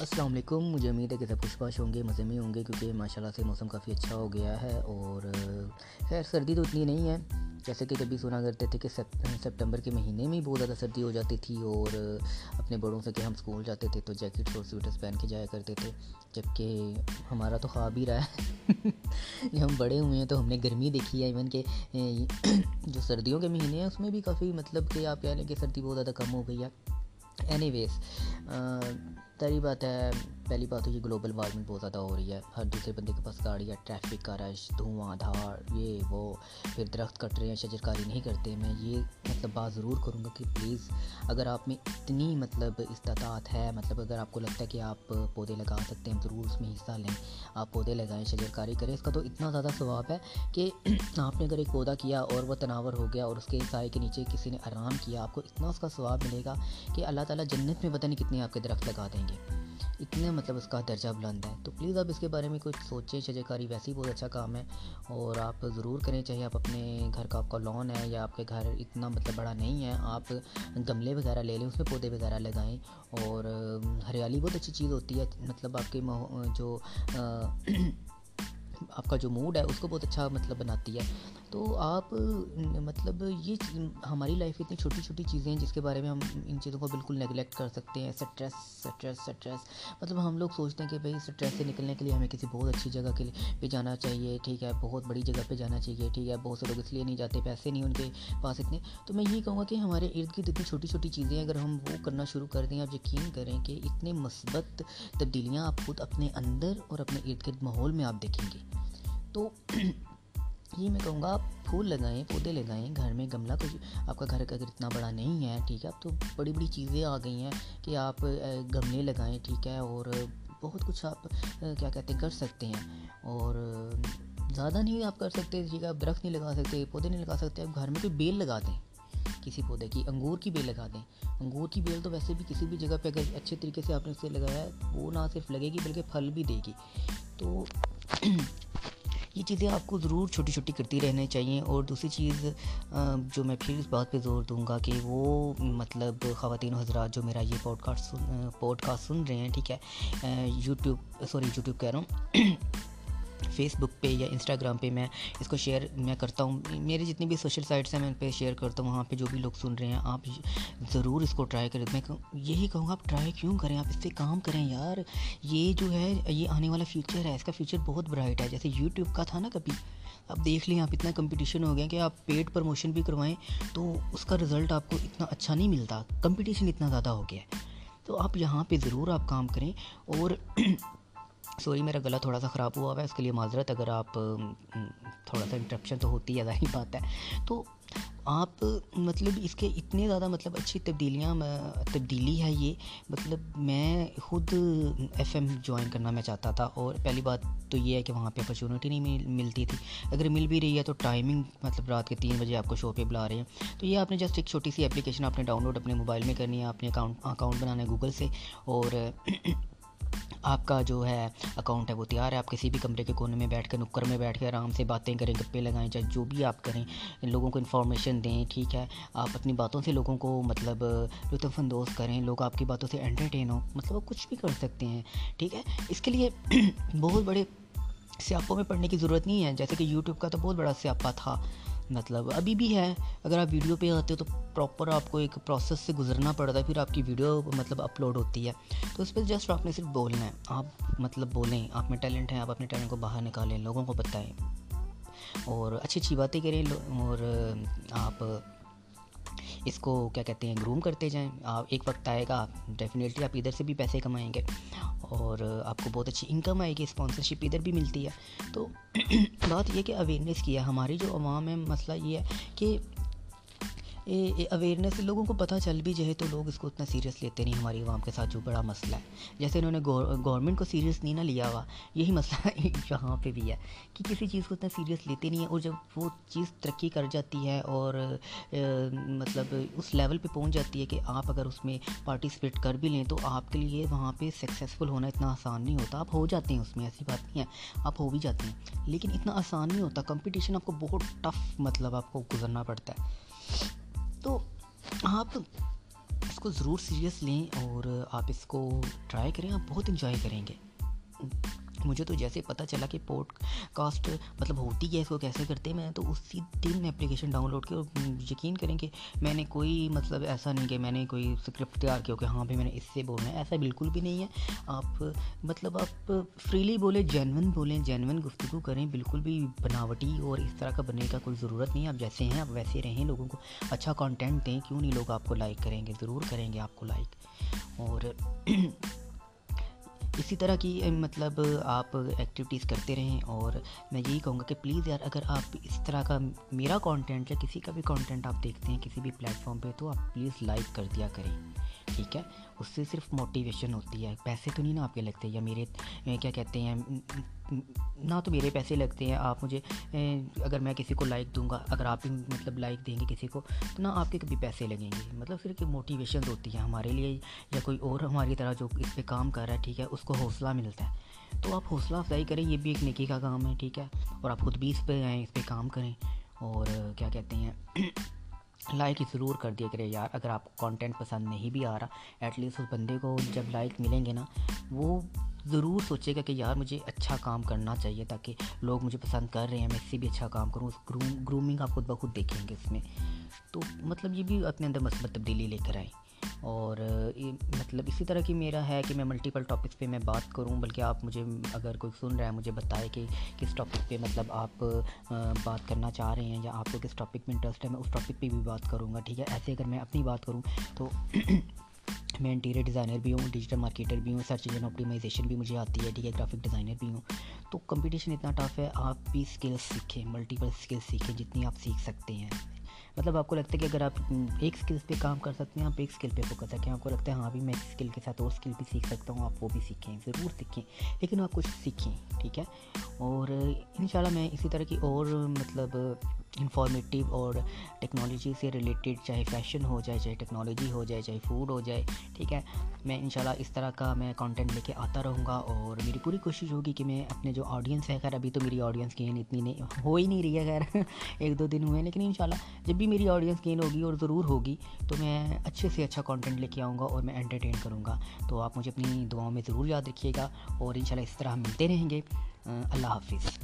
السلام علیکم، مجھے امید ہے کہ سب خوش باش ہوں گے، مزے میں ہوں گے، کیونکہ ماشاء اللہ سے موسم کافی اچھا ہو گیا ہے اور خیر، سردی تو اتنی نہیں ہے۔ جیسے کہ کبھی سنا کرتے تھے کہ سپٹمبر کے مہینے میں بہت زیادہ سردی ہو جاتی تھی اور اپنے بڑوں سے کہ ہم اسکول جاتے تھے تو جیکٹس اور سویٹرس پہن کے جایا کرتے تھے۔ جبکہ ہمارا تو خواب ہی رہا ہے۔ جب ہم بڑے ہوئے ہیں تو ہم نے گرمی دیکھی ہے، ایون کہ جو سردیوں کے مہینے ہیں، اس میں بھی کافی مطلب کہ آپ کہہ لیں کہ سردی بہت زیادہ کم ہو گئی ہے۔ اینی ویز تری بات ہے پہلی بات تو یہ گلوبل وارمنگ بہت زیادہ ہو رہی ہے۔ ہر دوسرے بندے کے پاس گاڑی ہے ٹریفک کا رش، دھواں، دھاڑ، یہ، وہ، پھر درخت کٹ رہے ہیں، شجرکاری نہیں کرتے۔ میں یہ مطلب بات ضرور کروں گا کہ پلیز اگر آپ میں اتنی مطلب استطاعت ہے مطلب اگر آپ کو لگتا ہے کہ آپ پودے لگا سکتے ہیں، ضرور اس میں حصہ لیں، آپ پودے لگائیں، شجرکاری کریں، اس کا تو اتنا زیادہ ثواب ہے کہ آپ نے اگر ایک پودا کیا اور وہ تناور ہو گیا اور اس کے سائے کے نیچے کسی نے آرام کیا، آپ کو اتنا اس کا ثواب ملے گا کہ اللہ تعالیٰ جنت میں پتہ نہیں کتنے آپ کے درخت لگا دیں گے۔ اتنے مطلب اس کا درجہ بلند ہے۔ تو پلیز آپ اس کے بارے میں کچھ سوچیں، شجر کاری ویسے ہی بہت اچھا کام ہے اور آپ ضرور کریں، چاہے آپ اپنے گھر کا آپ کا لون ہے یا آپ کے گھر اتنا مطلب بڑا نہیں ہے، آپ گملے وغیرہ لے لیں، اس میں پودے وغیرہ لگائیں اور ہریالی بہت اچھی چیز ہوتی ہے۔ مطلب آپ کے جو آپ کا جو موڈ ہے، اس کو بہت اچھا مطلب بناتی ہے۔ تو آپ مطلب یہ ہماری لائف اتنی چھوٹی چھوٹی چیزیں ہیں جس کے بارے میں ہم ان چیزوں کو بالکل نیگلیکٹ کر سکتے ہیں سٹریس سٹریس سٹریس مطلب ہم لوگ سوچتے ہیں کہ بھائی سٹریس سے نکلنے کے لیے ہمیں کسی بہت اچھی جگہ کے لیے پہ جانا چاہیے، ٹھیک ہے، بہت بڑی جگہ پہ جانا چاہیے، ٹھیک ہے، بہت سے لوگ اس لیے نہیں جاتے، پیسے نہیں ان کے پاس اتنے. تو میں یہ کہوں گا کہ ہمارے ارد گرد اتنی چھوٹی چھوٹی چیزیں اگر ہم وہ کرنا شروع کر دیں، آپ یقین کریں کہ اتنے مثبت تبدیلیاں آپ خود اپنے اندر اور اپنے ارد گرد ماحول میں آپ دیکھیں گے. تو یہ میں کہوں گا آپ پھول لگائیں، پودے لگائیں، گھر میں گملہ کچھ، آپ کا گھر اگر اتنا بڑا نہیں ہے، ٹھیک ہے، اب تو بڑی بڑی چیزیں آ گئی ہیں کہ آپ گملے لگائیں، ٹھیک ہے، اور بہت کچھ آپ کیا کہتے ہیں، کر سکتے ہیں، اور زیادہ نہیں آپ کر سکتے، ٹھیک ہے، آپ درخت نہیں لگا سکتے، پودے نہیں لگا سکتے، آپ گھر میں کوئی بیل لگا دیں، کسی پودے کی، انگور کی بیل لگا دیں، انگور کی بیل تو ویسے بھی کسی بھی جگہ پہ اگر اچھے طریقے سے آپ نے اسے لگایا ہے، وہ نہ صرف لگے گی بلکہ پھل بھی دے گی، تو یہ چیزیں آپ کو ضرور چھوٹی چھوٹی کرتی رہنے چاہیے اور دوسری چیز جو میں پھر اس بات پہ زور دوں گا کہ وہ مطلب خواتین حضرات جو میرا یہ پوڈ کاسٹ سن پوڈ کاسٹ سن رہے ہیں، ٹھیک ہے یوٹیوب، سوری، یوٹیوب کہہ رہا ہوں۔ فیس بک پہ یا انسٹاگرام پہ میں اس کو شیئر میں کرتا ہوں۔ میری جتنی بھی سوشل سائٹس ہیں میں ان پہ شیئر کرتا ہوں۔ وہاں پہ جو بھی لوگ سن رہے ہیں، آپ ضرور اس کو ٹرائی کریں۔ میں یہی کہوں گا، آپ ٹرائی کیوں کریں؟ آپ اس پہ کام کریں یار۔ یہ جو ہے، یہ آنے والا فیوچر ہے۔ اس کا فیوچر بہت برائٹ ہے۔ جیسے یوٹیوب کا تھا نا کبھی۔ اب دیکھ لیں، آپ اتنا کمپٹیشن ہو گیا کہ آپ پیڈ پروموشن بھی کروائیں تو اس کا رزلٹ آپ کو اتنا اچھا نہیں ملتا۔ کمپٹیشن اتنا زیادہ ہو گیا ہے۔ تو آپ یہاں پہ ضرور آپ کام کریں اور سوری، میرا گلا تھوڑا سا خراب ہوا ہوا ہے، اس کے لیے معذرت، اگر آپ تھوڑا سا انٹرپشن تو ہوتی ہے، ظاہر بات ہے۔ تو آپ مطلب اس کے اتنے زیادہ مطلب اچھی تبدیلیاں تبدیلی ہے یہ۔ مطلب میں خود ایف ایم جوائن کرنا میں چاہتا تھا، اور پہلی بات تو یہ ہے کہ وہاں پہ اپرچونیٹی نہیں ملتی تھی۔ اگر مل بھی رہی ہے تو ٹائمنگ مطلب رات کے تین بجے آپ کو شو پہ بلا رہے ہیں۔ تو یہ آپ نے جسٹ ایک چھوٹی سی اپلیکیشن آپ نے ڈاؤن لوڈ اپنے موبائل میں کرنی ہے، اپنے اکاؤنٹ اکاؤنٹ بنانا ہے گوگل سے، اور آپ کا جو ہے اکاؤنٹ ہے وہ تیار ہے۔ آپ کسی بھی کمرے کے کونے میں بیٹھ کے، نکر میں بیٹھ کے آرام سے باتیں کریں، گپے لگائیں، چاہے جو بھی آپ کریں لوگوں کو انفارمیشن دیں، ٹھیک ہے؟ آپ اپنی باتوں سے لوگوں کو مطلب لطف اندوز کریں، لوگ آپ کی باتوں سے انٹرٹین ہوں مطلب آپ کچھ بھی کر سکتے ہیں، ٹھیک ہے؟ اس کے لیے بہت بڑے سیاپوں میں پڑھنے کی ضرورت نہیں ہے۔ جیسے کہ یوٹیوب کا تو بہت بڑا سیاپا تھا۔ مطلب ابھی بھی ہے۔ اگر آپ ویڈیو پہ آتے ہو تو پراپر آپ کو ایک پروسیس سے گزرنا پڑتا ہے، پھر آپ کی ویڈیو مطلب اپلوڈ ہوتی ہے۔ تو اس پہ جسٹ آپ نے صرف بولنا ہے۔ آپ مطلب بولیں، آپ میں ٹیلنٹ ہیں آپ اپنے ٹیلنٹ کو باہر نکالیں، لوگوں کو بتائیں اور اچھی اچھی باتیں کریں اور آپ اس کو کیا کہتے ہیں گروم کرتے جائیں۔ آپ ایک وقت آئے گا ڈیفینیٹلی آپ ادھر سے بھی پیسے کمائیں گے۔ اور آپ کو بہت اچھی انکم آئے گی اسپانسرشپ ادھر بھی ملتی ہے۔ تو بات یہ کہ اویئرنیس کیا، ہماری جو عوام ہے، مسئلہ یہ ہے کہ اویئرنیس لوگوں کو پتہ چل بھی جائے تو لوگ اس کو اتنا سیریس لیتے نہیں ہماری عوام کے ساتھ جو بڑا مسئلہ ہے۔ جیسے انہوں نے گورنمنٹ کو سیریس نہیں نہ لیا ہوا، یہی مسئلہ یہاں پہ بھی ہے کہ کسی چیز کو اتنا سیریس لیتے نہیں ہیں اور جب وہ چیز ترقی کر جاتی ہے اور مطلب اس لیول پہ پہنچ جاتی ہے کہ آپ اگر اس میں پارٹیسپیٹ کر بھی لیں تو آپ کے لیے وہاں پہ سکسیزفل ہونا اتنا آسان نہیں ہوتا۔ آپ ہو جاتے ہیں اس میں، ایسی بات نہیں ہے۔ آپ ہو بھی جاتے ہیں، لیکن اتنا آسان نہیں ہوتا۔ کمپٹیشن آپ کو بہت ٹف مطلب آپ کو گزرنا پڑتا ہے۔ تو آپ اس کو ضرور سیریس لیں اور آپ اس کو ٹرائی کریں، آپ بہت انجوائے کریں گے۔ مجھے تو جیسے پتہ چلا کہ پوڈ کاسٹ مطلب ہوتی ہے، اس کو کیسے کرتے ہیں، میں تو اسی دن میں اپلیکیشن ڈاؤن لوڈ کی اور یقین کریں کہ میں نے کوئی مطلب ایسا نہیں کہ میں نے کوئی اسکرپٹ تیار کیا کہ ہاں بھائی میں نے اس سے بولنا ہے، ایسا بالکل بھی نہیں ہے۔ آپ مطلب آپ فریلی بولیں جینون بولیں جینون گفتگو کریں، بالکل بھی بناوٹی اور اس طرح کا بننے کا کوئی ضرورت نہیں ہے۔ آپ جیسے ہیں، آپ ویسے رہیں لوگوں کو۔ اچھا کانٹینٹ دیں، کیوں نہیں لوگ آپ کو لائک کریں گے؟ ضرور کریں گے آپ کو لائک اور اسی طرح کی مطلب آپ ایکٹیویٹیز کرتے رہیں اور میں یہی کہوں گا کہ پلیز یار، اگر آپ اس طرح کا میرا کانٹینٹ یا کسی کا بھی کانٹینٹ آپ دیکھتے ہیں کسی بھی پلیٹفارم پہ، تو آپ پلیز لائک کر دیا کریں، ٹھیک ہے؟ اس سے صرف موٹیویشن ہوتی ہے، پیسے تو نہیں نا آپ کے لگتے یا میرے کیا کہتے ہیں نہ تو میرے پیسے لگتے ہیں، آپ مجھے اگر میں کسی کو لائک دوں گا، اگر آپ مطلب لائک دیں گے کسی کو، تو نہ آپ کے کبھی پیسے لگیں گے۔ مطلب صرف موٹیویشن ہوتی ہے ہمارے لیے، یا کوئی اور ہماری طرح جو اس پہ کام کر رہا ہے، ٹھیک ہے، اس کو حوصلہ ملتا ہے۔ تو آپ حوصلہ افزائی کریں، یہ بھی ایک نکی کا کام ہے، ٹھیک ہے۔ اور آپ خود بھی اس پہ آئیں، اس پہ کام کریں۔ اور کیا کہتے ہیں لائک ضرور کر دیا کرے یار۔ اگر آپ کو کانٹینٹ پسند نہیں بھی آ رہا ایٹ لیسٹ اس بندے کو جب لائک ملیں گے نا، وہ ضرور سوچے گا کہ یار مجھے اچھا کام کرنا چاہیے تاکہ لوگ مجھے پسند کر رہے ہیں، میں اس سے بھی اچھا کام کروں، اس گرومنگ آپ خود بخود دیکھیں گے اس میں۔ تو مطلب یہ بھی اپنے اندر مثبت مطلب تبدیلی لے کر آئیں۔ اور مطلب اسی طرح کی میرا ہے کہ میں ملٹیپل ٹاپکس پہ میں بات کروں، بلکہ آپ مجھے اگر کوئی سن رہا ہے، مجھے بتائے کہ کس ٹاپک پہ مطلب آپ بات کرنا چاہ رہے ہیں یا آپ کو کس ٹاپک میں انٹرسٹ ہے، میں اس ٹاپک پہ بھی بات کروں گا، ٹھیک ہے؟ ایسے اگر میں اپنی بات کروں تو میں انٹیریئر ڈیزائنر بھی ہوں ڈیجیٹل مارکیٹر بھی ہوں، سرچ انجن آپٹیمائزیشن بھی مجھے آتی ہے، ٹھیک ہے گرافک ڈیزائنر بھی ہوں۔ تو کمپٹیشن اتنا ٹف ہے، آپ بھی اسکلس سیکھیں ملٹیپل اسکلس سیکھیں جتنی آپ سیکھ سکتے ہیں۔ مطلب آپ کو لگتا ہے کہ اگر آپ ایک اسکلس پہ کام کر سکتے ہیں، آپ ایک اسکل پہ فوکس رکھیں۔ آپ کو لگتا ہے ہاں بھی میں ایک اسکل کے ساتھ اور اسکل بھی سیکھ سکتا ہوں، آپ وہ بھی سیکھیں، ضرور سیکھیں۔ لیکن آپ کچھ سیکھیں، ٹھیک ہے؟ اور ان شاء اللہ میں اسی طرح کی اور مطلب انفارمیٹیو اور ٹیکنالوجی سے ریلیٹڈ چاہے فیشن ہو جائے، چاہے ٹیکنالوجی ہو جائے، چاہے فوڈ ہو جائے، ٹھیک ہے؟ میں انشاءاللہ اس طرح کا میں کانٹینٹ لے کے آتا رہوں گا اور میری پوری کوشش ہوگی کہ میں اپنے جو آڈینس ہے، خیر ابھی تو میری آڈینس یعنی گین اتنی نہیں، ہو ہی نہیں رہی ہے، خیر ایک دو دن ہوئے ہیں، لیکن انشاءاللہ جب بھی میری آڈینس گین ہوگی اور ضرور ہوگی تو میں اچھے سے اچھا کانٹینٹ لے کے آؤں گا اور میں انٹرٹین کروں گا۔ تو آپ مجھے اپنی دعاؤں میں ضرور یاد رکھیے گا اور انشاءاللہ اس طرح ہم ملتے رہیں گے۔ اللہ حافظ۔